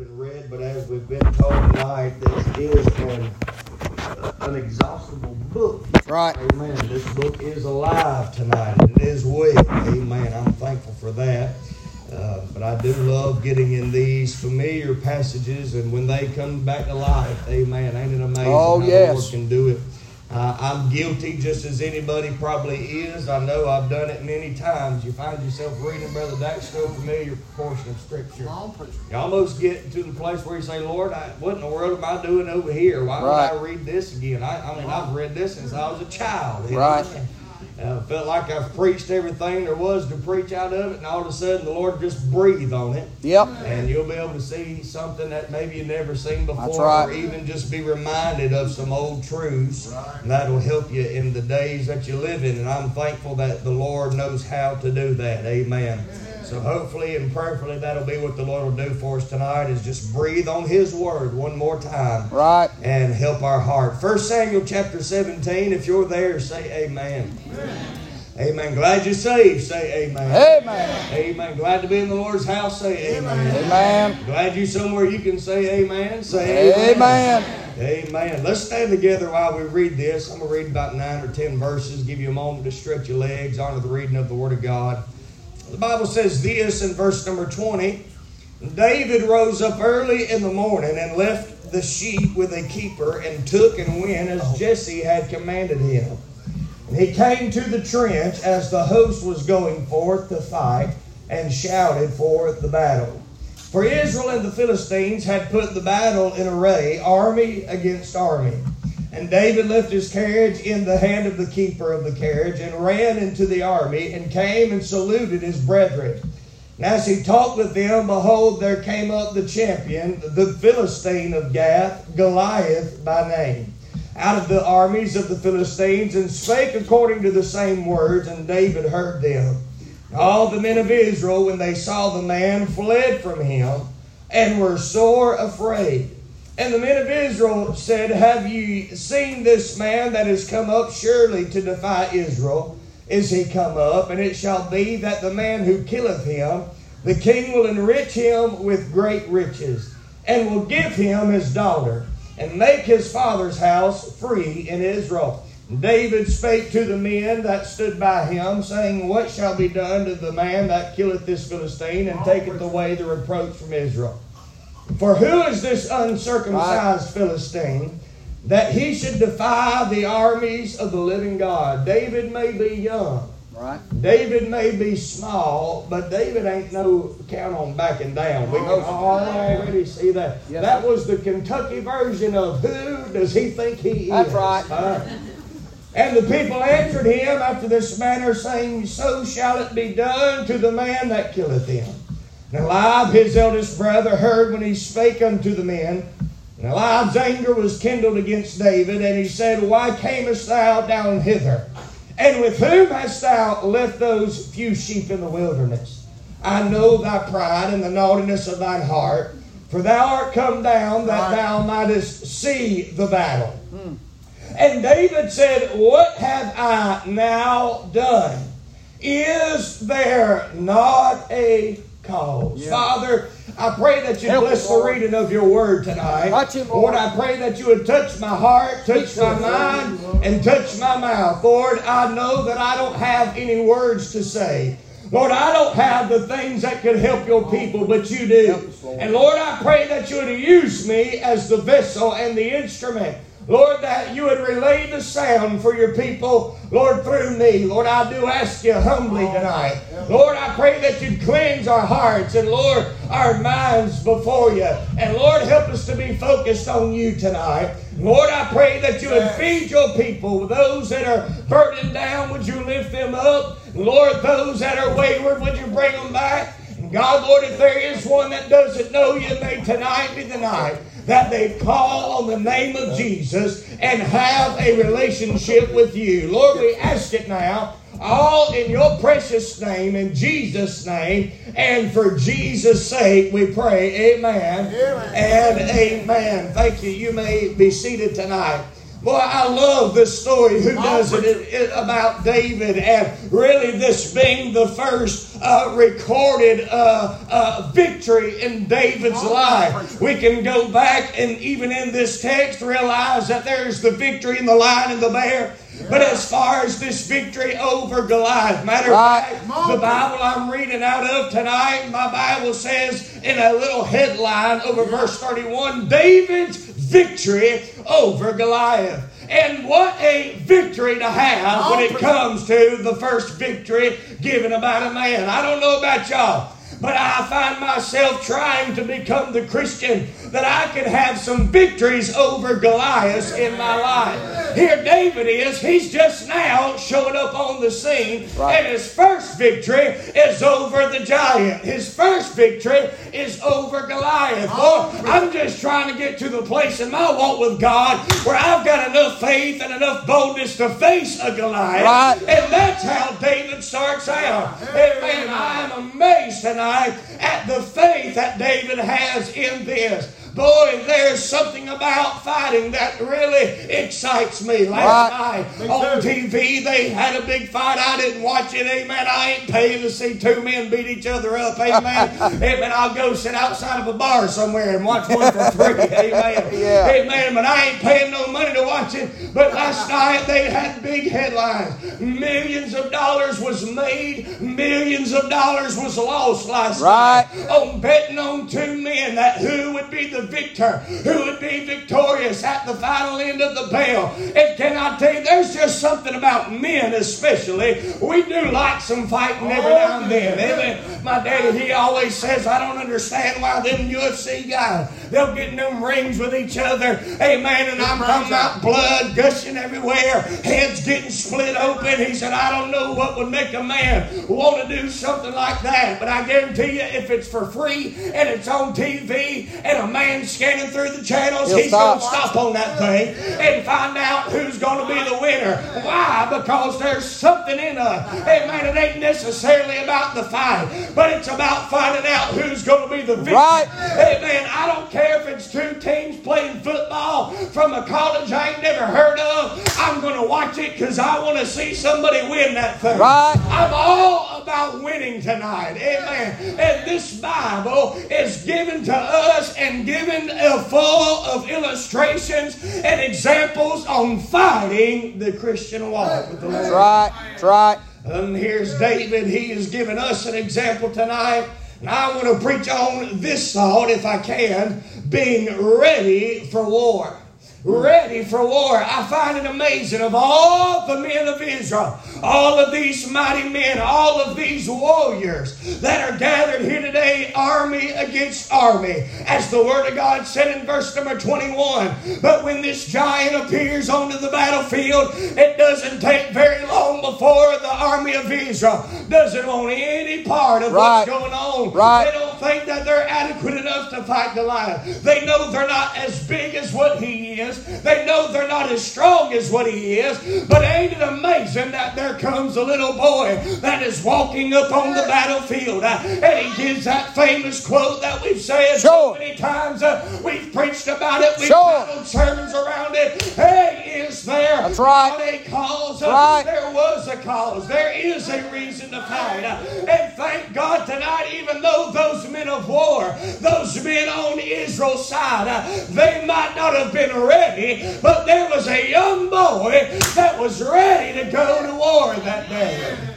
and read, but as we've been told tonight, this is an, an exhaustible book. Right. Amen. This book is alive tonight. It is well. Amen. I'm thankful for that. Uh, but I do love getting in these familiar passages, and when they come back to life, amen. Ain't it amazing Oh, how yes. the Lord can do it? Uh, I'm guilty just as anybody probably is. I know I've done it many times. You find yourself reading Brother Daxter, a familiar portion of Scripture. You almost get to the place where you say, Lord, I, what in the world am I doing over here? Why Right. would I read this again? I, I mean, I've read this since I was a child. Right. Uh, felt like I've preached everything there was to preach out of it, and all of a sudden the Lord just breathed on it. Yep. And you'll be able to see something that maybe you've never seen before, right. or even just be reminded of some old truths. And that'll help you in the days that you live in. And I'm thankful that the Lord knows how to do that. Amen. So hopefully and prayerfully that'll be what the Lord will do for us tonight is just breathe on His Word one more time Right. and help our heart. First Samuel chapter 17. If you're there, say amen. Amen. Glad you're saved. Say amen. Amen. Amen. Glad to be in the Lord's house. Say amen. Amen. Glad you're somewhere you can say amen. Say amen. Amen. Amen. Let's stand together while we read this. I'm going to read about nine or ten verses, give you a moment to stretch your legs, honor the reading of the Word of God. The Bible says this in verse number 20 David rose up early in the morning and left the sheep with a keeper and took and went as oh. Jesse had commanded him. And he came to the trench as the host was going forth to fight and shouted for the battle. For Israel and the Philistines had put the battle in array, army against army. And David left his carriage in the hand of the keeper of the carriage and ran into the army and came and saluted his brethren. And as he talked with them, behold, there came up the champion, the Philistine of Gath, Goliath by name, out of the armies of the Philistines, and spake according to the same words, and David heard them. All the men of Israel, when they saw the man, fled from him, and were sore afraid. And the men of Israel said, Have ye seen this man that is come up surely to defy Israel? Is he come up? And it shall be that the man who killeth him, the king will enrich him with great riches, and will give him his daughter, and make his father's house free in Israel. David spake to the men that stood by him, saying, What shall be done to the man that killeth this Philistine, and taketh away the reproach from Israel? For who is this uncircumcised Philistine that he should defy the armies of the living God? David may be young. Right. David may be small, but David ain't no count on backing down. We can oh, already see that. Yes, that was the Kentucky version of who does he think he is? That's right. Huh? And the people answered him after this manner, saying, So shall it be done to the man that killeth him. And Eliab, his eldest brother, heard when he spake unto the men. And Eliab's anger was kindled against David, and he said, Why camest thou down hither? And with whom hast thou left those few sheep in the wilderness? I know thy pride and the naughtiness of thine heart, for thou art come down that thou mightest see the battle. Hmm. And David said, What have I now done? Is there not a cause? Yeah. Father, I pray that you Help bless the reading of your word tonight. Him, Lord, Lord. I pray that you would touch my heart, touch my mind, Lord. and touch my mouth. Lord, I know that I don't have any words to say. Lord, I don't have the things that could help your people, but you do. Us, Lord. And Lord, I pray that you would use me as the vessel and the instrument. Lord, that you would relay the sound for your people, Lord, through me. Lord, I do ask you humbly oh, tonight. Lord, I pray that you'd cleanse our hearts and, Lord, our minds before you. And, Lord, help us to be focused on you tonight. Lord, I pray that you would feed your people. Those that are burdened down, would you lift them up? Lord, those that are wayward, would you bring them back? God, Lord, if there is one that doesn't know you, may tonight be the night that they call on the name of Jesus and have a relationship with you. Lord, we ask it now. All in your precious name, in Jesus' name, and for Jesus' sake, we pray. Amen, and amen. Thank you. You may be seated tonight. Boy, I love this story. Who doesn't? It, it, about David and really this being the first uh, recorded uh, uh, victory in David's life. We can go back and even in this text realize that there's the victory in the lion and the bear. But as far as this victory over Goliath, matter of fact, the Bible I'm reading out of tonight, my Bible says in a little headline over verse 31 David's victory over Goliath. And what a victory to have when it oh, comes to the first victory given about a man. I don't know about y'all. But I find myself trying to become the Christian that I can have some victories over Goliath in my life. Here David is, he's just now showing up on the scene, right. and his first victory is over the giant. His first victory is over Goliath. I'm just trying to get to the place in my walk with God where I've got enough faith and enough boldness to face a Goliath. Right. And that's how David starts out. And man, I am amazed tonight at the faith that David has in this. Boy, there's something about fighting that really excites me. Last right. night on TV, they had a big fight. I didn't watch it. Amen. I ain't paying to see two men beat each other up. Amen. Amen. I'll go sit outside of a bar somewhere and watch one for free. Amen. Yeah. Amen. But I ain't paying no money to watch it. But last night they had big headlines. Millions of dollars was made. Millions of dollars was lost last right. night on betting on two men that who would be the the victor, who would be victorious at the final end of the bell. And can I tell you, there's just something about men, especially. We do like some fighting every now and then. Oh, Amen. My daddy, he always says, I don't understand why them UFC guys, they'll get in them rings with each other. Amen. And I'm talking about blood gushing everywhere, heads getting split open. He said, I don't know what would make a man want to do something like that. But I guarantee you, if it's for free and it's on TV and a man man scanning through the channels, He'll he's going to stop on that thing and find out who's going to be the winner. Why? Because there's something in us. Hey, man, it ain't necessarily about the fight, but it's about finding out who's going to be the victor. Right. Hey, man, I don't care if it's two teams playing football from a college I ain't never heard of. I'm going to watch it because I want to see somebody win that thing. Right. I'm all about winning tonight. Amen. And this Bible is given to us and given given a full of illustrations and examples on fighting the Christian walk with the Lord. That's right. That's right. And here's David. He has given us an example tonight. And I want to preach on this thought, if I can, being ready for war ready for war. I find it amazing of all the men of Israel, all of these mighty men, all of these warriors that are gathered here today, army against army, as the Word of God said in verse number 21. But when this giant appears onto the battlefield, it doesn't take very long before the army of Israel doesn't want any part of right. what's going on. Right. They don't think that they're adequate enough to fight Goliath. They know they're not as big as what he is is. They know they're not as strong as what he is. But ain't it amazing that there comes a little boy that is walking up on the battlefield uh, and he gives that famous quote that we've said sure. so many times. Uh, we've preached about it. We've sure. titled sermons around it. Hey, is there That's right. a cause? Uh, right. There was a cause. There is a reason to fight. Uh, and thank God tonight, even though those men of war, those men on Israel's side, uh, they might not have been ready ready, but there was a young boy that was ready to go to war that day.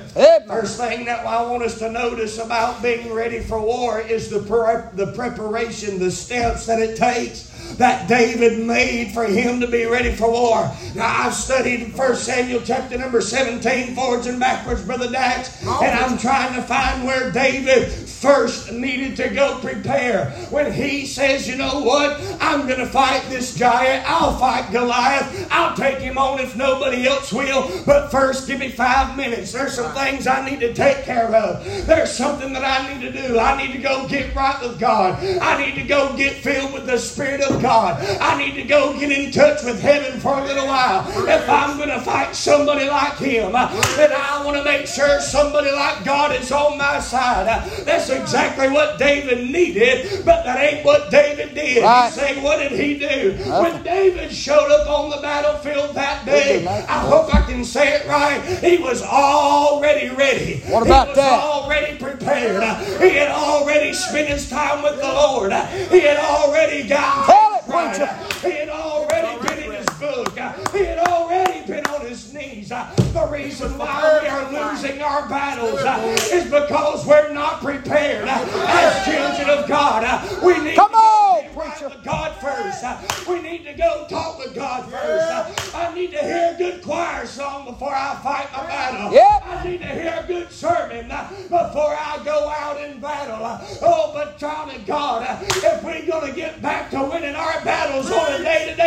First thing that I want us to notice about being ready for war is the, pre- the preparation, the steps that it takes that David made for him to be ready for war. Now, I've studied 1 Samuel chapter number 17, forwards and backwards, Brother Dax, and I'm trying to find where David first needed to go prepare. When he says, you know what, I'm going to fight this giant, I'll fight Goliath, I'll take him on if nobody else will, but first give me five minutes. There's some things I need to take care of. There's something that I need to do. I need to go get right with God. I need to go get filled with the Spirit of God. I need to go get in touch with heaven for a little while. If I'm going to fight somebody like him, then I want to make sure somebody like God is on my side. That's exactly what David needed, but that ain't what David did. did. Right. You say, what did he do? When David showed up on the battlefield that day, I hope I can say it right. He was already ready. What about he was that? already prepared. He had already spent his time with the Lord. He had already got Tell it, right. preacher. He had already been in his book. He had already been on his knees. Uh, the reason why we are losing our battles uh, is because we're not prepared uh, as children of God. We need Come to on, go get right with God first. We need to go talk with God first. I need to hear a good choir song before I fight my battle. Yep. I need to hear a good sermon before I go out in battle. Oh, but child of God, if we're going to get back to winning our battles on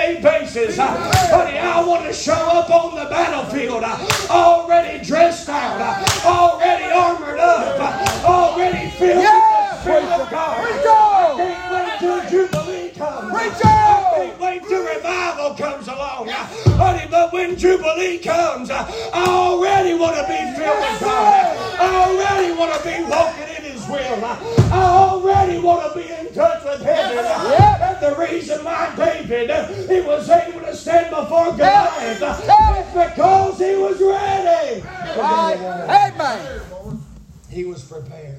day-to-day basis, buddy, I want to show up on the battlefield already dressed out, already armored up, already filled Yeah, with the Spirit of. God. I can't wait till Jubilee comes. I can't wait till revival comes along. Honey, but when Jubilee comes, I already want to be filled with God. I already want to be walking in will. I already want to be in touch with heaven. Yep. And the reason why David, he was able to stand before Goliath Yep. is because he was ready. Amen. He was prepared.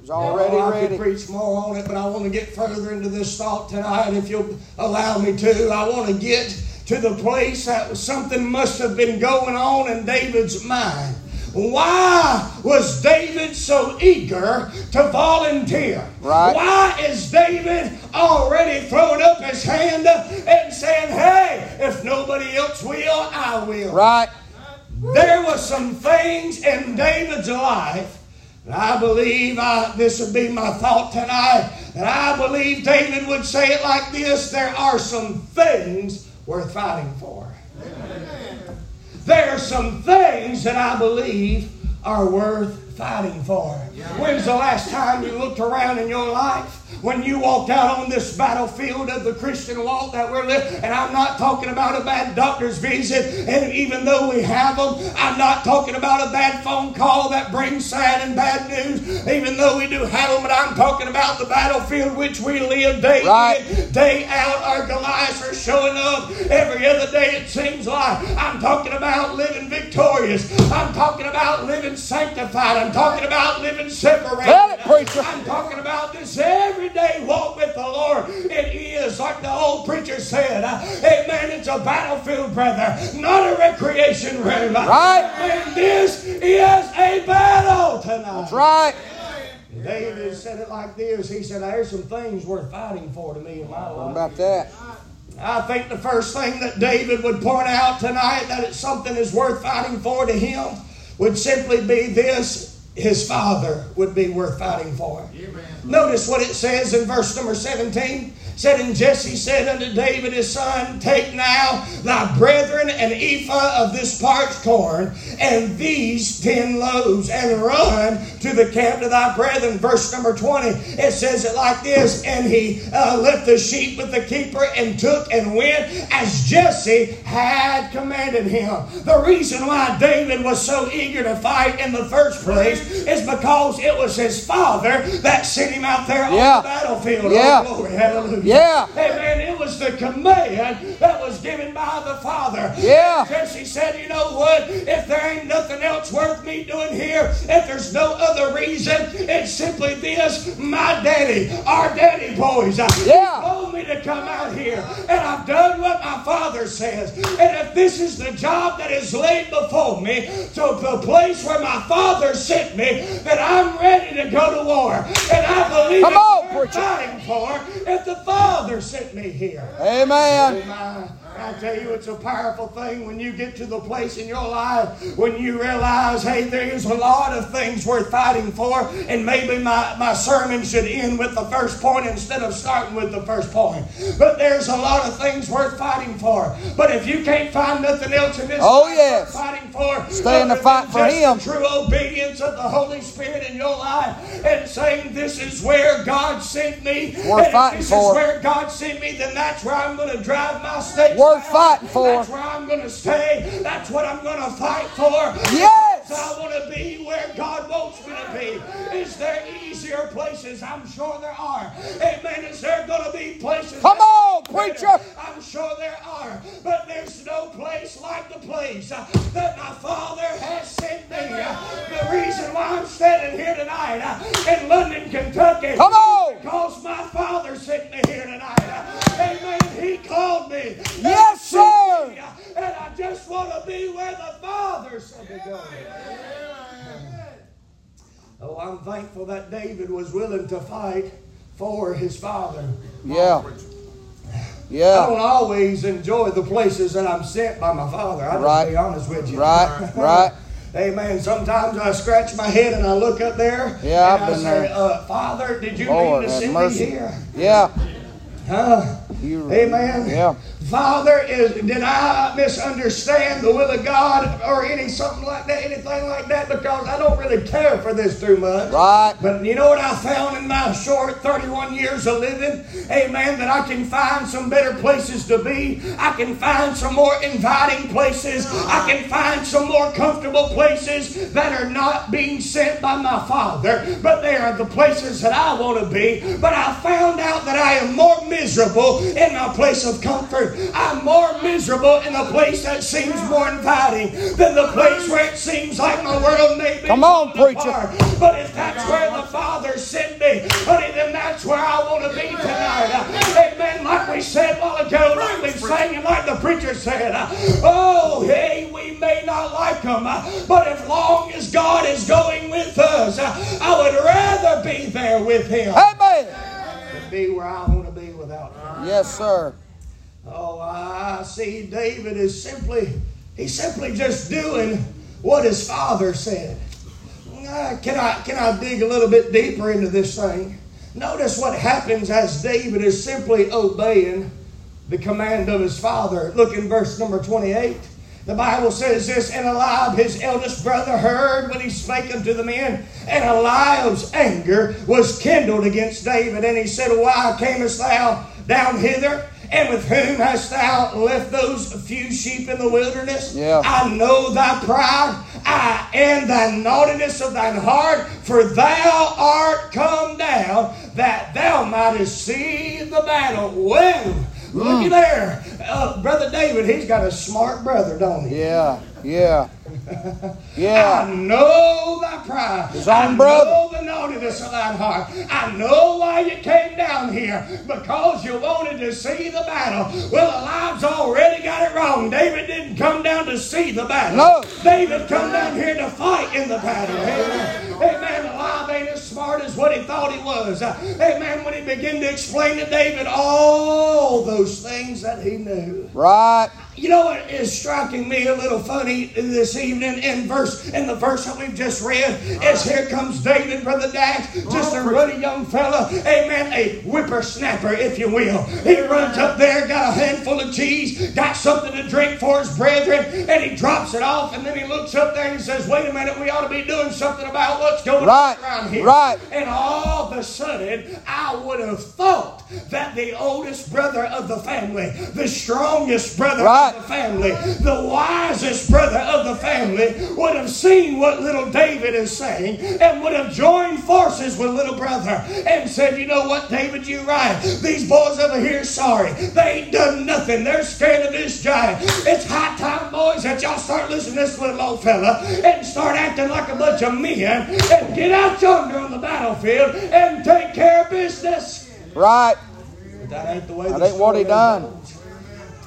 He's already I ready. could preach more on it, but I want to get further into this thought tonight, if you'll allow me to. I want to get to the place that something must have been going on in David's mind. Why was David so eager to volunteer? Right. Why is David already throwing up his hand and saying, Hey, if nobody else will, I will? Right. There were some things in David's life, and I believe I, this would be my thought tonight, and I believe David would say it like this there are some things worth fighting for. There are some things that I believe are worth fighting for. When's the last time you looked around in your life? When you walked out on this battlefield of the Christian walk that we're living, and I'm not talking about a bad doctor's visit, and even though we have them, I'm not talking about a bad phone call that brings sad and bad news, even though we do have them, but I'm talking about the battlefield which we live day Right. in, day out. Our Goliaths are showing up every other day, it seems like. I'm talking about living victorious. I'm talking about living sanctified. I'm talking about living separated. It. I'm talking about this everyday walk with the Lord. It is, like the old preacher said, uh, amen, it's a battlefield, brother, not a recreation room. Right. And this is a battle tonight. That's right. David said it like this. He said, There's some things worth fighting for to me in my life. What about that? I think the first thing that David would point out tonight that it's something is worth fighting for to him would simply be this his father would be worth fighting for. Notice what it says in verse number 17. Said, and Jesse said unto David his son, Take now thy brethren an ephah of this parched corn, and these ten loaves, and run to the camp of thy brethren. Verse number 20, it says it like this, And he uh, left the sheep with the keeper, and took and went as Jesse had commanded him. The reason why David was so eager to fight in the first place is because it was his father that sent him out there Yeah. on the battlefield. Yeah. Oh, glory, hallelujah. Yeah. Amen. Was the command that was given by the Father. Yeah. Jesse said, you know what? If there ain't nothing else worth me doing here, if there's no other reason, it's simply this. My daddy, our daddy boys, uh, Yeah. told me to come out here. And I've done what my father says. And if this is the job that is laid before me, to the place where my father sent me, then I'm ready to go to war. And I believe Come it's on, worth fighting for if the Father sent me here. Amen. I tell you, it's a powerful thing when you get to the place in your life when you realize, hey, there's a lot of things worth fighting for, and maybe my, my sermon should end with the first point instead of starting with the first point. But there's a lot of things worth fighting for. But if you can't find nothing else in this Oh, life yes. worth fighting for, Stay in the fight for Him. true obedience of the Holy Spirit in your life and saying, This is where God sent me. And if this for. is where God sent me, then that's where I'm going to drive my stakes. Worth fighting for. That's where I'm going to stay. That's what I'm going to fight for. Yes. So I want to be where God wants me to be. Is there easier places? I'm sure there are. Amen. Is there going to be places. Come on, preacher. I'm sure there are, but there's no place like the place that my Father has sent me. The reason why I'm standing here tonight uh, in London, Kentucky, Come on. because my Father sent me here tonight. Amen. He called me. Yes, sir. me, And I just want to be where the Father sent me go. Oh, I'm thankful that David was willing to fight for his father. Yeah. Yeah. I Yeah. don't always enjoy the places that I'm sent by my father. I'll Right. be honest with you. Right. Right. Amen. Sometimes I scratch my head and I look up there. Yeah, and I've I been say, there. Uh, Father, did you Lord, mean to have send mercy. me here? Yeah. Huh? Amen. Yeah. Father, is did I misunderstand the will of God or any something like that, anything like that? Because I don't really care for this too much. Right. But you know what I found in my short 31 years of living? Amen. That I can find some better places to be. I can find some more inviting places. I can find some more comfortable places that are not being sent by my Father, but they are the places that I want to be. But I found out that I am more miserable in my place of comfort. I'm more miserable in a place that seems more inviting than the place where it seems like my world may be. Come on, preacher. apart. But if that's where the Father sent me, honey, then that's where I want to be tonight. Amen. Like we said a while ago, like we sang, and like the preacher said, oh, hey, we may not like him, uh, but as long as God is going with us, I would rather be there with him Amen. than be where I want to be without him. Yes, sir. Oh, I see David is simply, he's simply just doing what his father said. Uh, Can I, can I dig a little bit deeper into this thing? Notice what happens as David is simply obeying the command of his father. Look in verse number 28. The Bible says this, and Eliab, his eldest brother, heard when he spake unto the men, and Eliab's anger was kindled against David. And he said, Why camest thou down hither? And with whom hast thou left those few sheep in the wilderness? Yeah. I know thy pride, I and thy naughtiness of thine heart, for thou art come down that thou mightest see the battle. Well, looky there. Uh, brother David, he's got a smart brother, don't he? Yeah. Yeah. I Yeah. know thy pride. His own I brother. know the naughtiness of thine heart. I know why you came down here because you wanted to see the battle. Well, the Eliab's already got it wrong. David didn't come down to see the battle. No. David come down here to fight in the battle. Amen. Amen. Eliab ain't as smart as what he thought he was. Amen. When he began to explain to David all those things that he knew. Right. You know what is striking me a little funny this evening in verse in the verse that we've just read is here comes David, brother Dax, just a ruddy young fella, amen, a whippersnapper, if you will. He runs up there, got a handful of cheese, got something to drink for his brethren, and he drops it off, and then he looks up there and says, "Wait a minute, we ought to be doing something about what's going Right, on around here." right. And all of a sudden, I would have thought that the oldest brother of the family, the strongest brother Right. Of the family, the wisest brother of the family, would have seen what little David is saying and would have joined forces with little brother and said, You know what, David, you're right. These boys over here, sorry. They ain't done nothing. They're scared of this giant. It's high time, boys, that y'all start listening to this little old fella and start acting like a bunch of men and get out yonder on the battlefield and take care of business. Right. But that ain't the way That the ain't what he done. unfolds.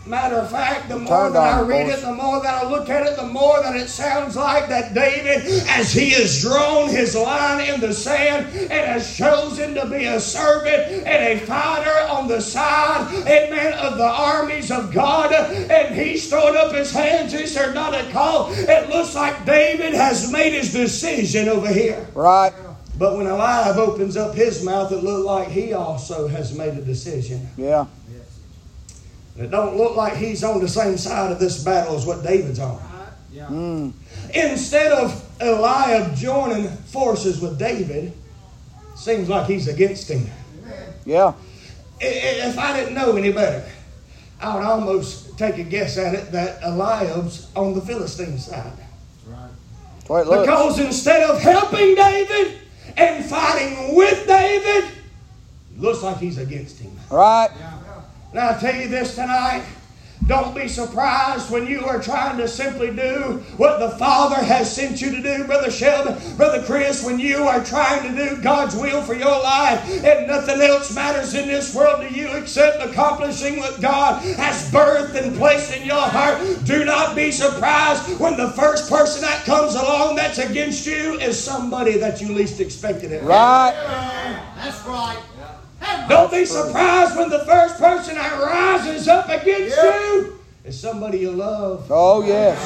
Matter of fact, the more that I read it, the more that I look at it, the more that it sounds like that David, as he has drawn his line in the sand and has chosen to be a servant and a fighter on the side, amen, of the armies of God, and he's throwing up his hands, is there not a call? It looks like David has made his decision over here. Right. But when Eliab opens up his mouth, it looks like he also has made a decision. Yeah. It don't look like he's on the same side of this battle as what David's on. Mm. Instead of Eliab joining forces with David, seems like he's against him. Yeah. I- I- If I didn't know any better, I would almost take a guess at it that Eliab's on the Philistine side. That's the way it looks. Because instead of helping David and fighting with David, looks like he's against him. Right. Now I tell you this tonight. Don't be surprised when you are trying to simply do what the Father has sent you to do, Brother Sheldon, Brother Chris, when you are trying to do God's will for your life and nothing else matters in this world to you except accomplishing what God has birthed and placed in your heart. Do not be surprised when the first person that comes along that's against you is somebody that you least expected it. Right. That's right. Don't be surprised when the first person that rises up against you is somebody you love. Oh, yes.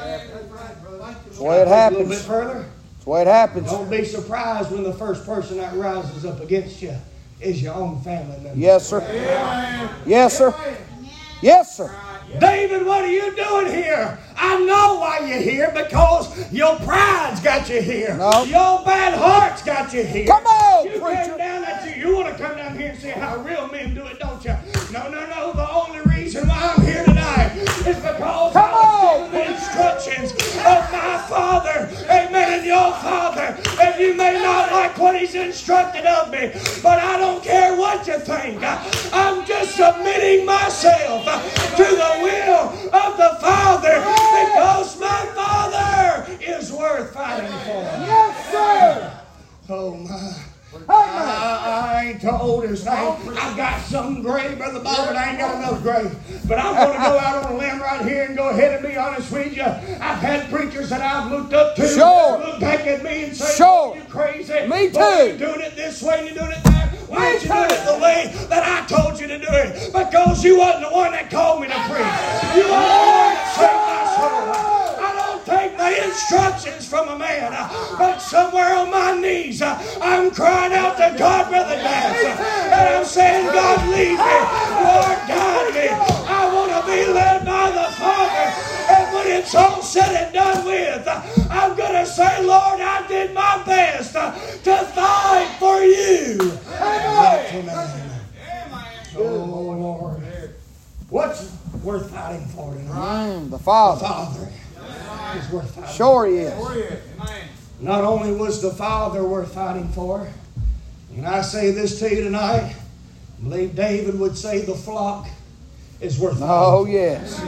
That's the way it A little bit happens. further. That's the way it happens. Don't be surprised when the first person that rises up against you is your own family member. Yes, sir. Yes, sir. Yes, sir. David, what are you doing here? I know why you're here because your pride's got you here. No. Your bad heart's got you here. Come on, you preacher. down that you, you want to come down here and see how real men do it, don't you? No, no, no. The only reason why I'm here tonight is because Come I on, the instructions of my Father, amen, and your Father. And you may not like what He's instructed of me, but I don't care what you think. I'm just submitting myself to the will of the Father because my Father is worth fighting for. Yes, sir. Oh my. I, I ain't told his name. I've got some gray, Brother Bob, but I ain't got enough gray. But I'm going to go out on a limb right here and go ahead and be honest with you. I've had preachers that I've looked up to Sure. look back at me and say, Sure. you crazy. Me Boy, too. you're doing it this way and you're doing it that. Why ain't you doing it the way that I told you to do it? Because you wasn't the one that called me to preach. You wasn't the one that saved my soul. I don't take my instructions from a man, uh, but somewhere on my knees, uh, I'm crying out to God, Brother Dance, uh, and I'm saying, God, lead me. Lord, guide me. I want to be led by the Father. And when it's all said and done with, I'm going to say, Lord, I did my best to fight for you. Amen. Oh, Lord. What's worth fighting for tonight? Mm, the Father. Father is worth fighting. Sure he is. Not only was the Father worth fighting for, and I say this to you tonight, I believe David would say the flock is worth Oh, for. yes.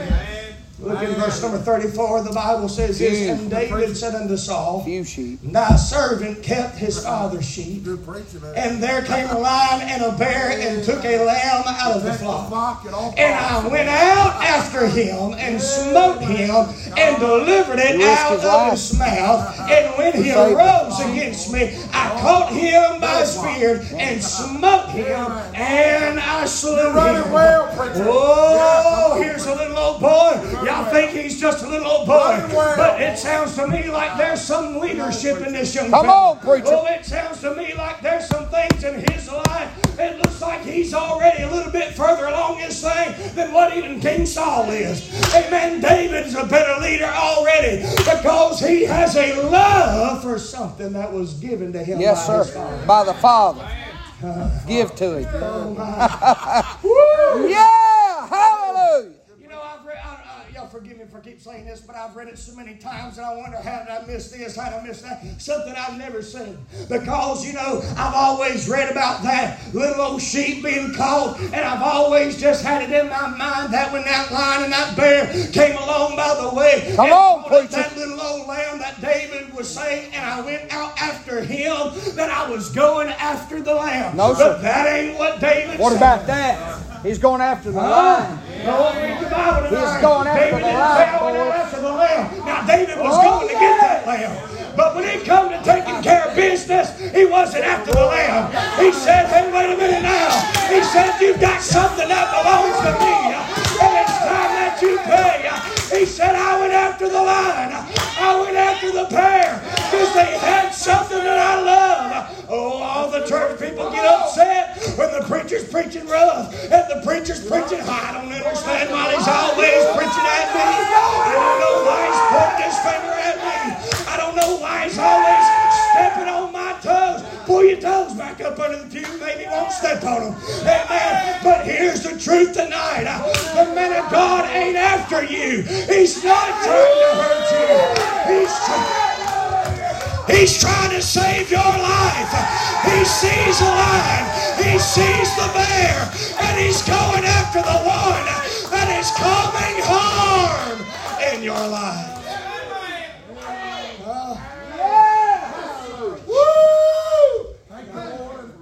Look in verse number 34, the Bible says this, And David said unto Saul, Few sheep. Thy servant kept his father's sheep, Good preaching. man. and there came a lion and a bear and took a lamb out of the flock. Flock and I went out after him and smote him and delivered it out of his mouth. And when he Saved arose against me, I caught him by his beard and smote him, and I slew him. well, preacher. Oh, here's a little old boy. Y'all think he's just a little old boy, but it sounds to me like there's some leadership in this young man. Come fella. on, preacher. Oh, it sounds to me like there's some things in his life. It looks like he's already a little bit further along his thing than what even King Saul is. Amen. David's a better leader already because he has a love for something that was given to him Yes, by sir. By the Father. Give to him. Oh. Yeah! Hallelujah! You know, I've read, I, I, y'all forgive me for keep saying this, but I've read it so many times and I wonder how did I miss this, how did I miss that? Something I've never seen. Because, you know, I've always read about that little old sheep being caught, and I've always just had it in my mind that when that lion and that bear came along by the way, Come on, preacher. that little old lamb that David was saying, and I went out after him, that I was going after the lamb. No, but sir. that ain't what David What said. about that? He's going after the lion. Read the Bible He's going after David the didn't went out after the lamb. Now, David was going to get that lamb. But when it come to taking care of business, he wasn't after the lamb. He said, hey, wait a minute now. He said, you've got something that belongs to me. And it's time that you pay. He said, I went after the lion. I went after the bear. Because they had something that I love. Oh, the church people get upset when the preacher's preaching rough and the preacher's preaching high. I don't understand why he's always preaching at me. I don't know why he's pointing his finger at me. I don't know why he's always stepping on my toes. Pull your toes back up under the pew. Maybe won't step on them. Amen. But here's the truth tonight. The man of God ain't after you. He's not trying to hurt you. He's trying. He He's trying to save your life. He sees the lion, he sees the bear, and he's going after the one that is coming harm in your life.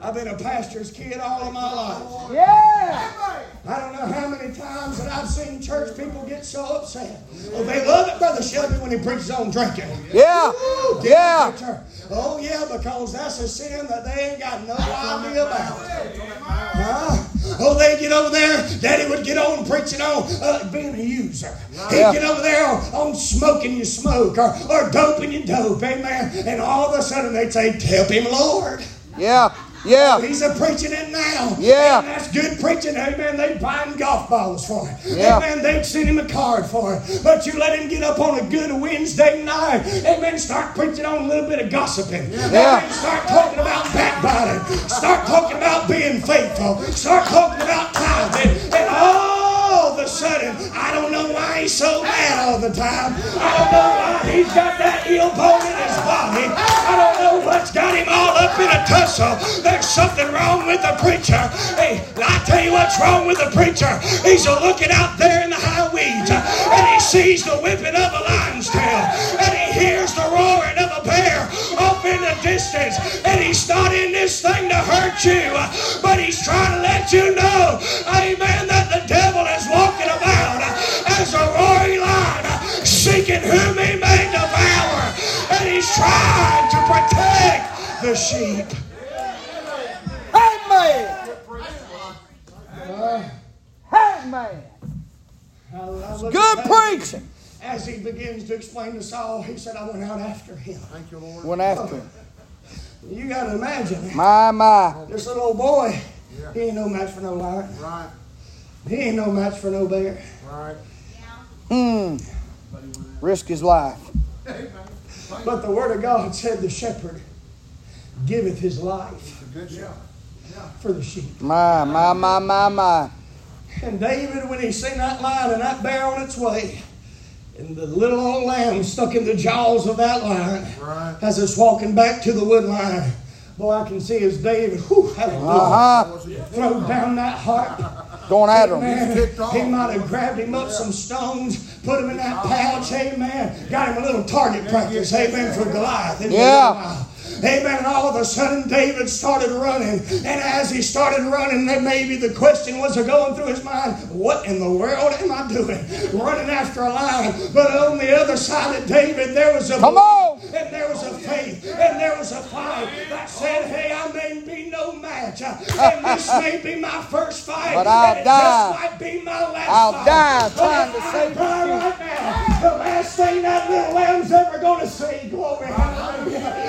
I've been a pastor's kid all of my life. Yeah. I don't know how many times that I've seen church people get so upset. Oh, they love it, Brother Shelby, when he preaches on drinking. Yeah. Get Yeah. Oh, yeah, because that's a sin that they ain't got no idea about. Huh? Oh, they get over there. Daddy would get on preaching on uh, being a user. He'd Yeah. get over there on, on smoking you smoke or, or doping you dope. Amen. And all of a sudden they'd say, Help him, Lord. Yeah. Yeah. He's a preaching it now. Yeah. That's good preaching. Amen. They buying golf balls for it. Yeah. Amen. They'd send him a card for it. But you let him get up on a good Wednesday night. Amen. Start preaching on a little bit of gossiping. Yeah. Amen. Start talking about backbiting. Start talking about being faithful. Start talking about tithing. Sudden, I don't know why he's so mad all the time. I don't know why he's got that ill bone in his body. I don't know what's got him all up in a tussle. There's something wrong with the preacher. Hey, I tell you what's wrong with the preacher. He's a looking out there in the high weeds uh, and he sees the whipping of a lion's tail and he hears the roaring of a bear oh, off in the distance and he's not in this thing to hurt you, but he's trying to let you know, amen, that the devil is walking about as a roaring lion seeking whom he may devour and he's trying to protect the sheep. Amen. Amen. Good preaching. As he begins to explain to Saul, he said, I went out after him. Thank you, Lord. Went after him. You got to imagine, My, my. this little old boy, he ain't no match for no lion. Right, He ain't no match for no bear. right. Hmm. Risk his life. But the word of God said, The shepherd giveth his life Good for the sheep. My, my, my, my, my. And David, when he seen that lion and that bear on its way, and the little old lamb stuck in the jaws of that lion, Right. as it's walking back to the wood line, boy, I can see as David, whew, hallelujah, Uh-huh. throw down that heart. Going at him. Man, he might have grabbed him up some stones, put him in that pouch, amen. Got him a little target practice, amen, for Goliath. Isn't? Yeah. Amen. And all of a sudden, David started running. And as he started running, then maybe the question was going through his mind What in the world am I doing? Running after a lion. But on the other side of David, there was a Come on. and there was a faith, and there was a fight that said, Hey, I may be no match, uh, and this may be my first fight, But I'll and die. just might be my last I'll fight. die trying if to I save the die right now, the last thing that little lamb's ever going to see, glory, hallelujah, is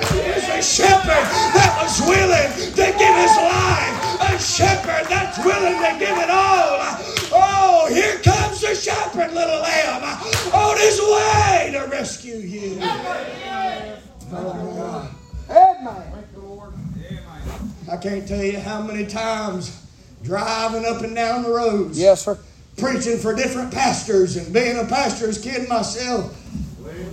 a shepherd that was willing to give his life, a shepherd that's willing to give it all. Oh, here comes the shepherd, little lamb, on his way to rescue you. Amen. I can't tell you how many times driving up and down the roads, Yes, sir. preaching for different pastors and being a pastor's kid myself.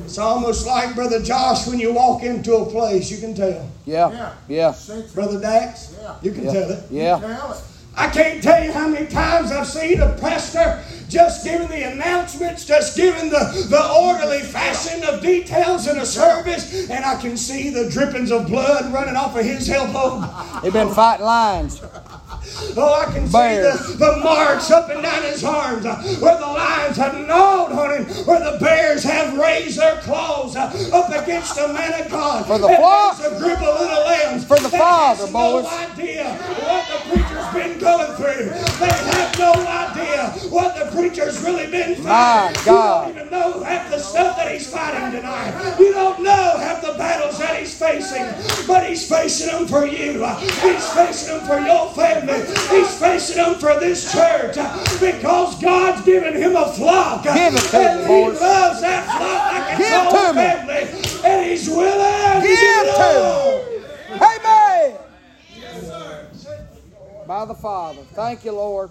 It's almost like Brother Josh when you walk into a place, you can tell. Yeah. Yeah. Yeah. Brother Dax, Yeah. you can Yeah. tell it. Yeah. tell it. I can't tell you how many times I've seen a pastor just giving the announcements, just giving the, the orderly fashion of details in a service, and I can see the drippings of blood running off of his elbow. They've been fighting lions. Oh, I can see the, the marks up and down his arms uh, where the lions have gnawed on him, where the bears have raised their claws uh, up against the man of God. For the flock. A group of little lambs For the Father, boys. no idea what the preacher's been going through. They have no idea what the preacher's really been My fighting. God. You don't even know half the stuff that he's fighting tonight. You don't know half the battles that he's facing, but he's facing them for you. He's facing them for your family. He's facing them for this church because God's given him a flock. Give it to and me, he boys. loves that flock like his Give own to me. family. And he's willing to Give it to all. Amen. By the Father. Thank you, Lord.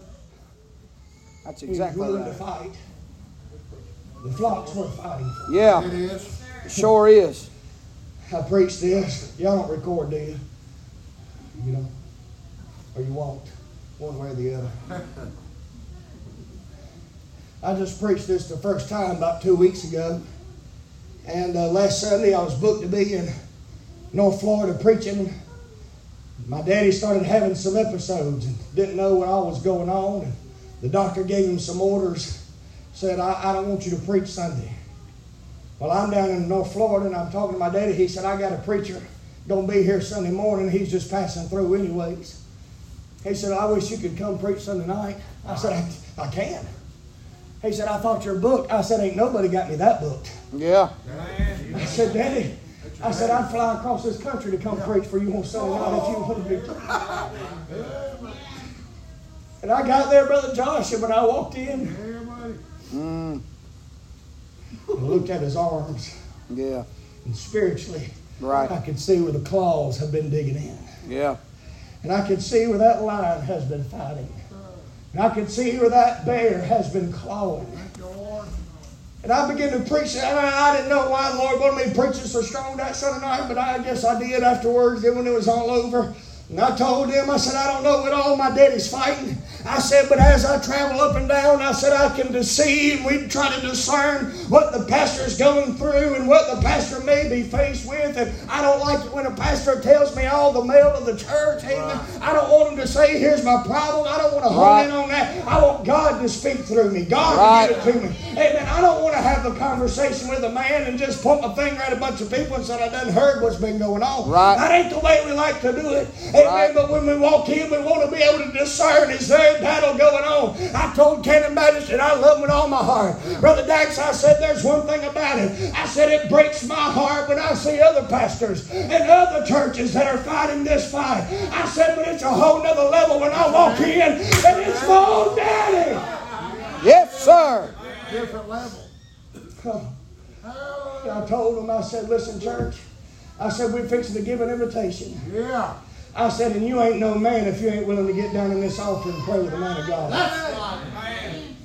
That's He's exactly willing to fight. The flock's worth fighting for. Yeah, It is. it sure is. I preached this. Y'all don't record, do you? You don't? Or you won't? One way or the other. I just preached this the first time about two weeks ago. And uh, last Sunday I was booked to be in North Florida preaching. My daddy started having some episodes and didn't know what all was going on. And the doctor gave him some orders, said, I, I don't want you to preach Sunday. Well, I'm down in North Florida and I'm talking to my daddy. He said, I got a preacher going to be here Sunday morning. He's just passing through, anyways. He said, I wish you could come preach Sunday night. I said, I, I can. He said, I thought you're booked. I said, Ain't nobody got me that booked. Yeah. I said, Daddy, I said, I'd fly across this country to come preach for you on Sunday night if you wanted me. And I got there, Brother Josh, and when I walked in, Mm, I looked at his arms, yeah. and spiritually, Right. I could see where the claws have been digging in. Yeah. And I could see where that lion has been fighting. And I could see where that bear has been clawing. And I began to preach. And I, I didn't know why Lord wanted me preaching so strong that Sunday night, but I guess I did afterwards, then when it was all over. And I told them, I said, I don't know what all my daddy's fighting. I said, but as I travel up and down, I said, I can and we try to discern what the pastor is going through and what the pastor may be faced with. And I don't like it when a pastor tells me all the mail of the church. Amen. I don't want him to say, here's my problem. I don't want to hone Right. in on that. I want God to speak through me. God Right. to give it to me. Amen. I don't want to have the conversation with a man and just point my finger at a bunch of people and say, I done heard what's been going on. Right. That ain't the way we like to do it. Amen. Right. But when we walk in, we want to be able to discern is there a battle going on. I told Cannon Baptist that I love him with all my heart. Brother Dax, I said there's one thing about it. I said it breaks my heart when I see other pastors and other churches that are fighting this fight. I said, but it's a whole nother level when I walk in and it's my own daddy. Yes, sir. Different level. I told him, I said, listen, church. I said, we're fixing to give an invitation. Yeah. I said, and you ain't no man if you ain't willing to get down in this altar and pray with the man of God. That's right.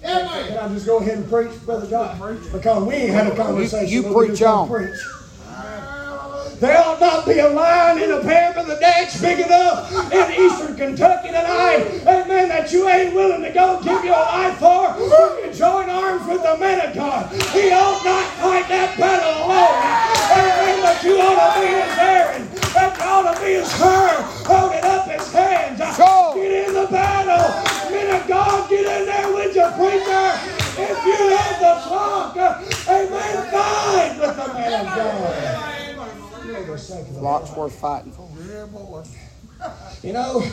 Amen. Can I just go ahead and preach, Brother John? Because we ain't had a conversation. You- you preach just gonna on. Preach. There ought not be a line in a pair of the decks big enough in eastern Kentucky tonight, amen, that you ain't willing to go give your life for. You can join arms with the man of God. He ought not fight that battle alone. Amen, but you ought to be his Aaron. Ought to be his Hur, holding up his hands. Go. Get in the battle. Men of God, get in there with your preacher. If you have the flock, amen, fight with the man of God. For the sake of the Lots worth fighting for. You know,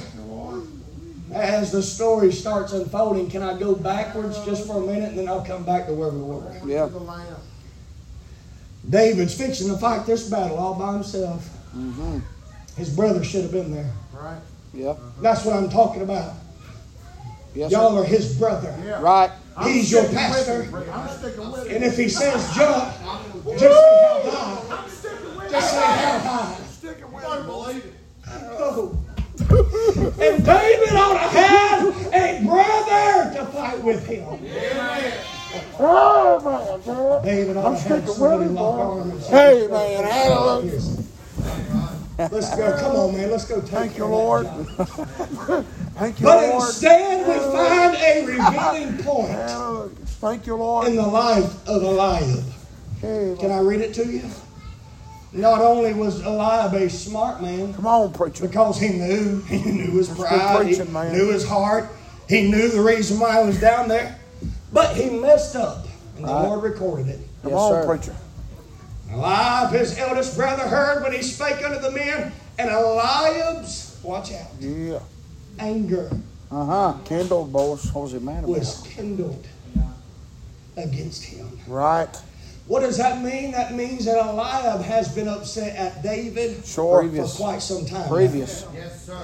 as the story starts unfolding, can I go backwards just for a minute and then I'll come back to where we were? Yeah. David's fixing to fight this battle all by himself. Mm-hmm. His brother should have been there. Right. Yeah. Mm-hmm. That's what I'm talking about. Yes, Y'all sir. are his brother. Yeah. Right. I'm He's your sticking with pastor. him. I'm sticking with him. And if he says jump, just say how high. I'm sticking with Just say him. how high. Sticking with him. Believe it. Oh. And David ought to have a brother to fight with him. David ought to have somebody lock arms. and say, Hey, man. Hallelujah. Let's go. Come on, man. Let's go take Thank you, Lord. Thank you, But Lord. But instead, we find a revealing point Thank you, Lord. in the life of Eliab. Hey, Can I read it to you? Not only was Eliab a smart man, Come on, preacher. because he knew, he knew his That's good pride, he man. knew his heart, he knew the reason why he was down there, but he messed up, and the Lord recorded it. Come Yes, on, sir. preacher. Eliab, his eldest brother, heard when he spake unto the men, and Eliab's, watch out, Yeah. anger Uh huh. Kindled, boys. What was he mad about? was kindled against him. Right. What does that mean? That means that Eliab has been upset at David Sure. Previous. for quite some time. now. Previous. Yes, sir.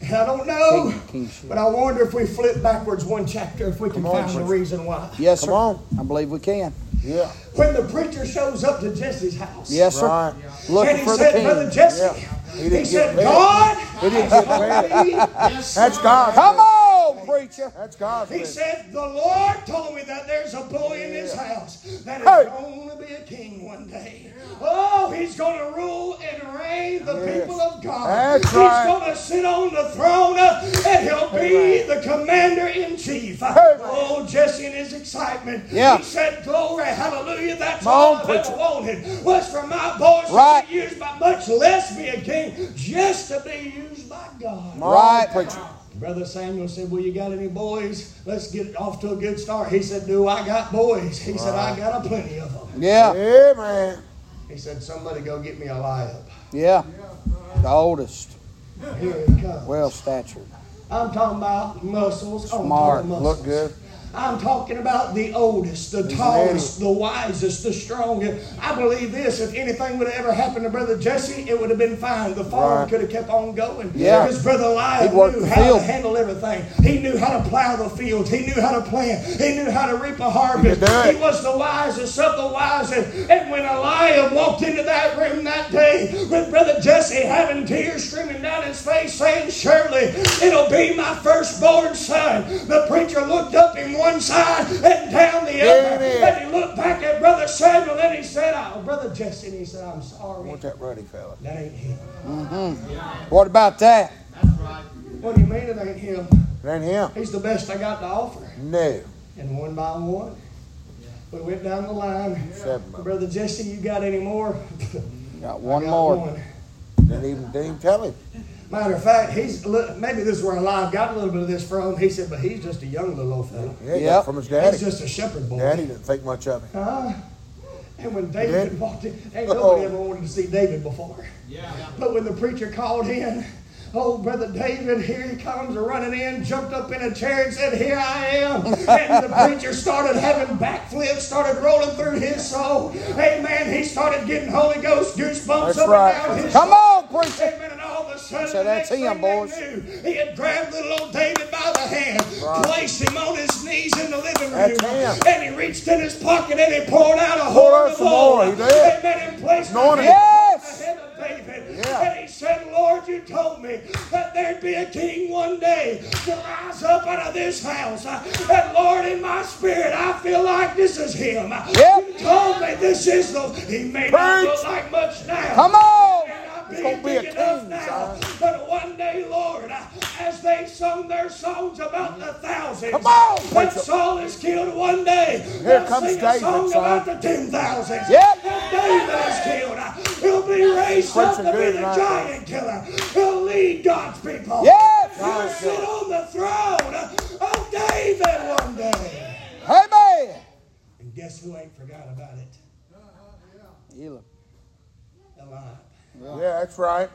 And I don't know, King, kingship. but I wonder if we flip backwards one chapter, if we can on, find the reason why. Yes, sir. Come on. I believe we can. Yeah. When the preacher shows up to Jesse's house, Yes, sir. Right. Looking and he for the said, king. Brother Jesse, Yeah. he, didn't said. God He didn't get told That's God. Come on. Preacher. That's God's He said, The Lord told me that there's a boy in this house that is Hey. going to be a king one day. Oh, he's going to rule and reign the Yes. people of God. That's he's right. going to sit on the throne uh, and he'll be the commander in chief. Amen. Oh, Jesse in his excitement. Yeah. He said, Glory, hallelujah. That's Come all I've ever wanted was for my boys Right. to be used by much less be a king, just to be used by God. On, Right. preacher. Brother Samuel said, Well, you got any boys? Let's get off to a good start. He said, Do I got boys? He said, I got a plenty of them. Yeah. Yeah, man. He said, Somebody go get me a Eliab. Yeah. The oldest. Here he comes. Well statured. I'm talking about muscles. Oh, on Smart. muscles. Look good. I'm talking about the oldest, the tallest, the wisest, the strongest. I believe this if anything would have ever happened to Brother Jesse, it would have been fine. The farm Right. could have kept on going. Yeah. Because Brother Eliab knew how field. to handle everything. He knew how to plow the fields. He knew how to plant. He knew how to reap a harvest. He could do it. He was the wisest of the wisest. And when Eliab walked into that room that day with Brother Jesse having tears streaming down his face, saying, Surely it'll be my firstborn son. The preacher looked up in one side and down the other. Amen. And he looked back at Brother Samuel and he said, Oh, Brother Jesse. And he said, I'm sorry. What's that ruddy fella. That ain't him. Mm-hmm. What about that? That's right. What do you mean it ain't him? It ain't him. He's the best I got to offer. No. And one by one, we went down the line. Seven. Brother Jesse, you got any more? Got one got more. one. Didn't even, didn't even tell him. Matter of fact, he's maybe this is where Eliab got a little bit of this from. He said, but he's just a young little old fella. Yeah, he Yep. from his daddy. He's just a shepherd boy. Daddy didn't think much of it. Huh? And when David did? walked in, ain't nobody ever wanted to see David before. Yeah. But when the preacher called in, oh, Brother David, here he comes running in, jumped up in a chair and said, Here I am. And the preacher started having backflips, started rolling through his soul. Amen. He started getting Holy Ghost goosebumps That's up right. and down his Come soul. on, preacher. Amen. And all of a sudden, So the that's next him, boys. knew, he had grabbed little old David by the hand, placed him on his knees in the living room, That's him. and he reached in his pocket and he poured out a horn of oil. Amen. And placed Anointed Yes. head of David. Yeah. And he said, Lord, you told me that there'd be a king one day to rise up out of this house. And Lord, in my spirit, I feel like this is him. Yep. You told me this is the. He may not look like much now. Come on. And gonna be a big enough king, now. But one day, Lord, as they sung their songs about the thousands, Come on, when. Saul is killed one day, Here comes sing a David, song son. about the ten thousands. Yep. When David is killed, he'll be raised up to be the tonight, giant killer. He'll lead God's people. Yes. He'll sit on the throne of David one day. Amen. And guess who ain't forgot about it? Elam. Eliab. Yeah, that's right.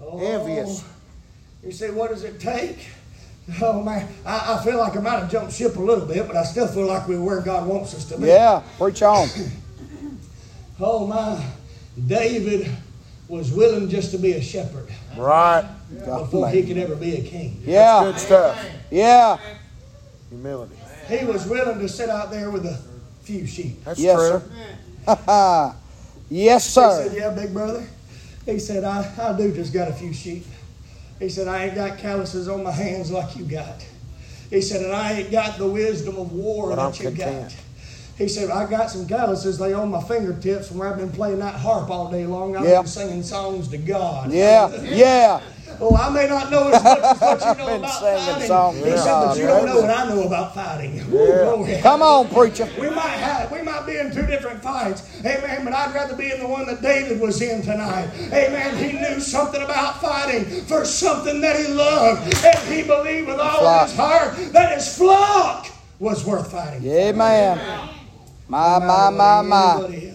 Oh, Envious. You say, what does it take? Oh man, I, I feel like I might have jumped ship a little bit, but I still feel like we're where God wants us to be. Yeah. Preach on. Oh my, David was willing just to be a shepherd Right. before he could ever be a king. Yeah. Good stuff. Yeah. Humility. He was willing to sit out there with a few sheep. That's Yes, true. sir. He said, Yeah, big brother. He said, I, I do just got a few sheep. He said, I ain't got calluses on my hands like you got. He said, and I ain't got the wisdom of war But that I'm you content. got. He said, I got some calluses, they on my fingertips from where I've been playing that harp all day long. I've Yeah. been singing songs to God. Yeah. Yeah. Oh, I may not know as much as what you know about fighting. he said, but you don't know what I know about fighting. Come on, preacher. We might have, we might be in two different fights. Amen. But I'd rather be in the one that David was in tonight. Amen. He knew something about fighting for something that he loved. And he believed with all his heart that his flock was worth fighting. for. Amen. My, my, my, what my.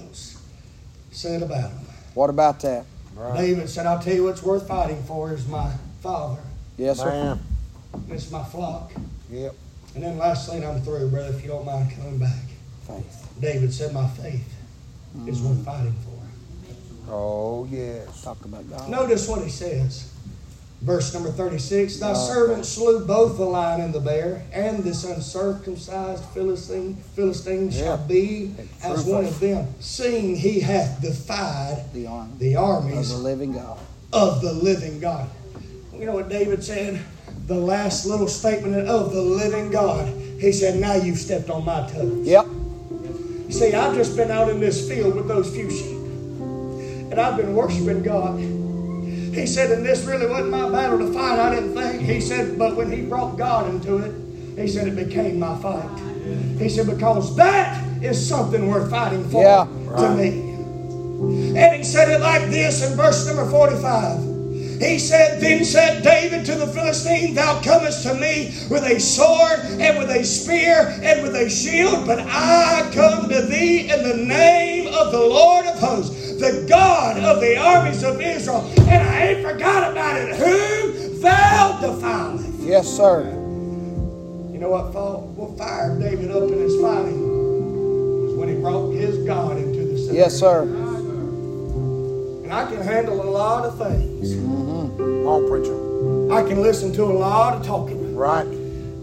Said about him. What about that? Right. David said, I'll tell you what's worth fighting for is my father. Yes, sir. Man. And it's my flock. Yep. And then lastly, and I'm through, brother, if you don't mind coming back. Faith. David said, My faith is Mm. worth fighting for. Oh, yes. Talk about God. Notice what he says. Verse number 36 Thy God. servant slew both the lion and the bear, and this uncircumcised Philistine, Philistine shall be as one of them, seeing he hath defied The arm the of the living God. of the living God. You know what David said? the last little statement of the living God. He said, Now you've stepped on my toes. Yep. See, I've just been out in this field with those few sheep, and I've been worshiping God. He said, and this really wasn't my battle to fight, I didn't think. He said, but when he brought God into it, he said it became my fight. He said, because that is something worth fighting for Yeah. to me. And he said it like this in verse number 45. He said, Then said David to the Philistine, Thou comest to me with a sword and with a spear and with a shield, but I come to thee in the name of the Lord of hosts, the God of the armies of Israel. And I ain't forgot about it. Who Whom thou defilest. Yes, sir. You know what, what fired David up in his fighting was when he brought his God into the city. Yes, sir. And I can handle a lot of things. Mm-hmm. Come on, preacher. I can listen to a lot of talking. Right.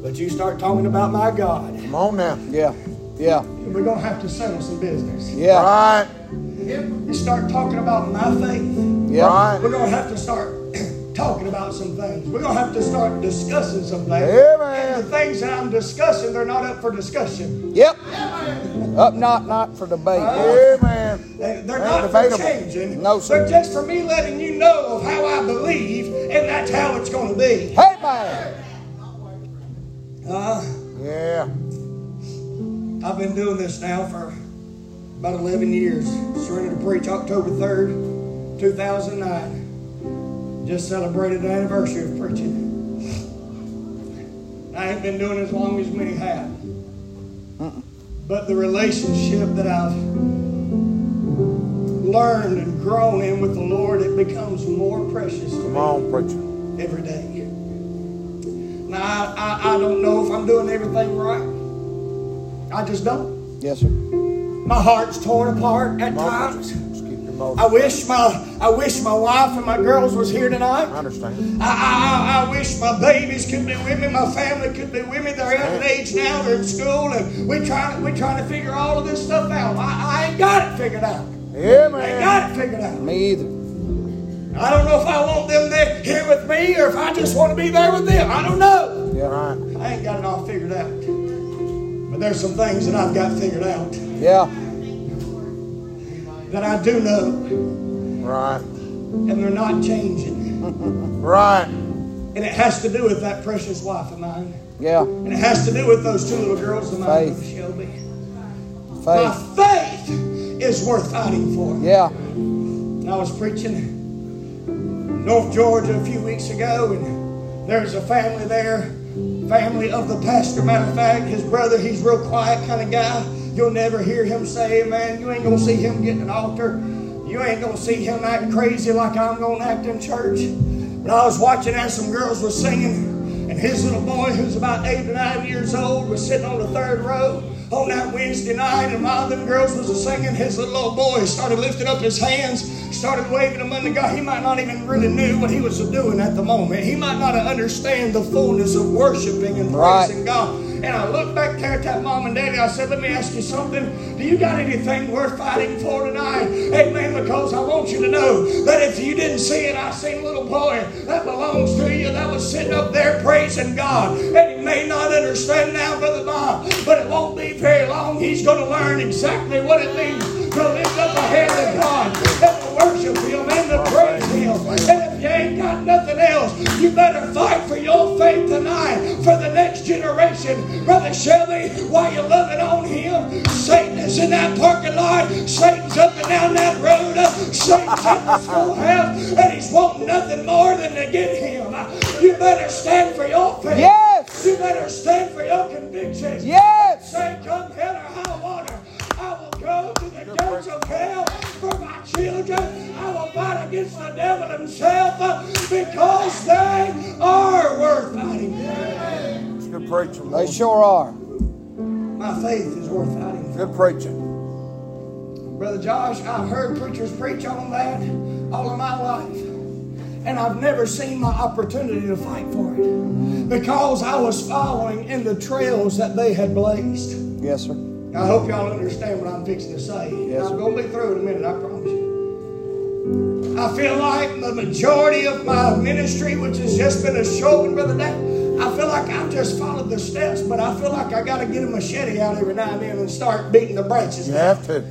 But you start talking about my God, Come on now. Yeah. Yeah. we're to have to settle some business. Yeah. Right. You start talking about my faith, Yeah. Right. we're going to have to start talking about some things. We're going to have to start discussing some things. Amen. And the things that I'm discussing, they're not up for discussion. Yep. Up not not for debate. Yeah, They- They're Ain't not debatable. for changing. No, sir. They're just for me letting you know of how I believe, and that's how it's going to be. Hey, man. Uh, Yeah. I've been doing this now for about 11 years. Surrendered to preach October 3rd, 2009. Just celebrated the anniversary of preaching. I ain't been doing it as long as many have. But the relationship that I've learned and grown in with the Lord, it becomes more precious to Come me on, preacher. every day. Now, I, I, I don't know if I'm doing everything right. I just don't. Yes, sir. My heart's torn apart at times. preacher. Just keep your mouth I wish my I wish my wife and my girls was here tonight. I understand. I, I, I- wish my babies could be with me, my family could be with me. They're at an age now, they're in school, and we trying we trying to figure all of this stuff out. I, I ain't got it figured out. Yeah, I ain't got it figured out. Me either. I don't know if I want them there here with me or if I just want to be there with them. I don't know. Yeah. Right. I ain't got it all figured out. But there's some things that I've got figured out Yeah. that I do know, Right. and they're not changing. Right. And it has to do with that precious wife of mine. Yeah. And it has to do with those two little girls of mine, Faith. Shelby. My Faith. faith is worth fighting for. Yeah. And I was preaching in North Georgia a few weeks ago, and there was a family there, family of the pastor. Matter of fact, his brother, he's real quiet kind of guy. You'll never hear him say, man, you ain't gonna see him get an altar. You ain't gonna see him act crazy like I'm gonna act in church. But I was watching as some girls were singing, and his little boy, who's about eight or nine years old, was sitting on the third row on that Wednesday night, and while them girls was singing, his little old boy started lifting up his hands, started waving them unto God. He might not even really knew what he was doing at the moment. He might not understand the fullness of worshiping and Right. praising God. And I looked back there at that mom and daddy. I said, Let me ask you something. Do you got anything worth fighting for tonight? Amen. Because I want you to know that if you didn't see it, I seen a little boy that belongs to you that was sitting up there praising God. And he may not understand now, Brother Bob, but it won't be very long. He's going to learn exactly what it means to lift up a hand to God and to worship Him and to praise Him. And if you ain't got nothing else, you better fight for your faith tonight for the. Brother Shelby, why you're loving on him, Satan is in that parking lot, Satan's up and down that road, Satan's in the schoolhouse, and he's wanting nothing more than to get him. You better stand for your faith. Yes. You better stand for your convictions. Yes. Say, come hell or high water, I will go to the gates of hell for my children. I will fight against the devil himself because they are worth fighting good preaching. They sure are. My faith is worth fighting for. Good preaching. Brother Josh, I've heard preachers preach on that all of my life. And I've never seen my opportunity to fight for it because I was following in the trails that they had blazed. Yes, sir. I hope y'all understand what I'm fixing to say. Yes, I'm going to be through in a minute, I promise you. I feel like the majority of my ministry, which has just been a showing, Brother Dad, I feel like I've just followed the steps, but I feel like I got to get a machete out every now and then and start beating the branches. You down. have to.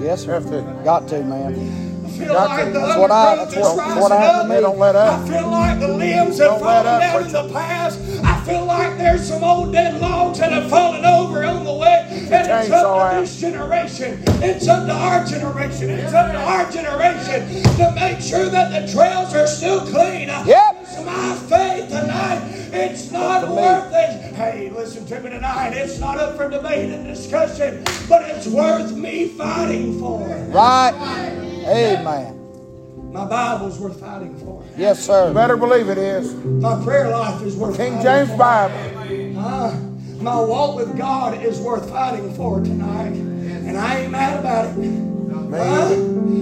Yes, sir. Have to. Got to, man. I feel Got like to. the That's what I- that's what- rising what to up. me. Don't let up. I feel like the limbs have fallen up, down in the past. I feel like there's some old dead logs that have fallen over on the way. And it's chainsaw up to out. this generation. It's up to our generation. It's up to our generation to make sure that the trails are still clean. Yep. It's my faith tonight. It's not to worth it. Hey, listen to me tonight. It's not up for debate and discussion, but it's worth me fighting for. Right. Amen. My Bible's worth fighting for. Yes, sir. You better believe it is. My prayer life is worth King fighting James for. Bible. Uh, my walk with God is worth fighting for tonight. And I ain't mad about it. Huh?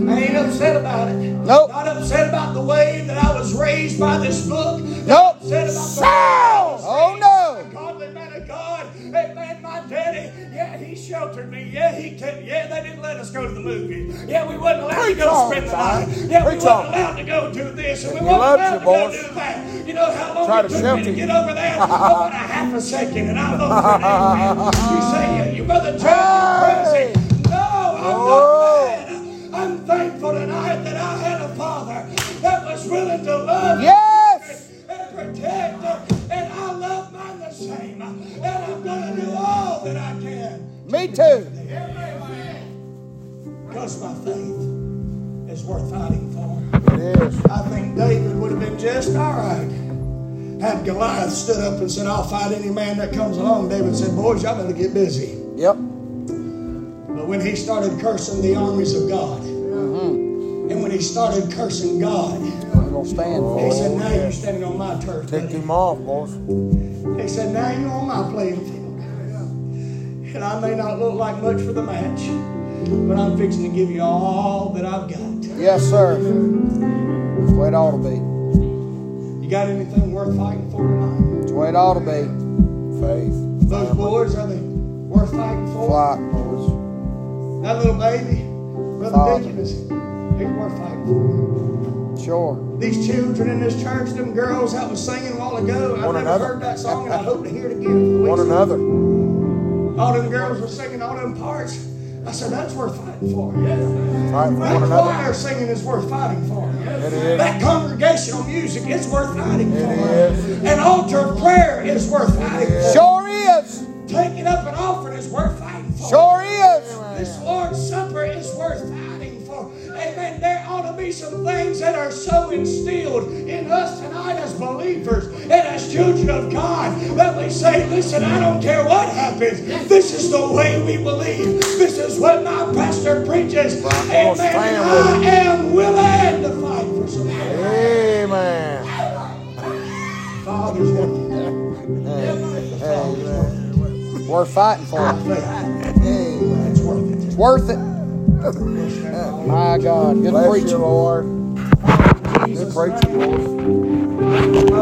I ain't upset about it. Nope. Not upset about the way that I was raised by this book. Nope. Not upset about the Oh, no. godly man of God. Man, my daddy, yeah, he sheltered me. Yeah, he kept, yeah, they didn't let us go to the movies. Yeah, we wasn't allowed Preach to go spend the night. Yeah, we wasn't allowed to go do this. And we wasn't allowed you, to go do that. You know how long Try it to took shelter me to get over there? About a half a second, and I'm over there. You say, you brother John, Hey. crazy. Oh. mad. I'm thankful tonight that I had a father that was willing to love Yes. and protect, and I love mine the same. And I'm going to do all that I can Me too. because my faith is worth fighting for. It is. I think David would have been just all right. Had Goliath stood up and said, I'll fight any man that comes along, David said, Boys, y'all better get busy. Yep. When he started cursing the armies of God, mm-hmm. and when he started cursing God, stand he said, Now you're standing on my turf. Take buddy." him off, boys. He said, Now you're on my playing field. And I may not look like much for the match, but I'm fixing to give you all that I've got. Yes, sir. That's the way it ought to be. You got anything worth fighting for tonight? That's the way it ought to be. Faith. Those boys, are they worth fighting for? Boys. That little baby, Brother Father. Deacon, is he's worth fighting for. Sure. These children in this church, them girls that was singing a while ago, I've never another. heard that song and I hope to hear it again. One another. All them girls were singing all them parts. I said, that's worth fighting for. Fight for That choir singing is worth fighting for. It is. That congregational music is worth fighting for. It is. An altar of prayer is worth fighting for. Sure. Taking up an offering is worth fighting for. Sure is. This Lord's Supper is worth fighting for. Amen. There ought to be some things that are so instilled in us tonight as believers and as children of God that we say, listen, I don't care what happens. This is the way we believe. This is what my pastor preaches. Amen. stand And with I am willing to fight for some Amen. Father's worth. Fighting for. Ah. It's worth it. It's worth it. My God. Good Bless preaching. you, Lord. Good preaching, boys.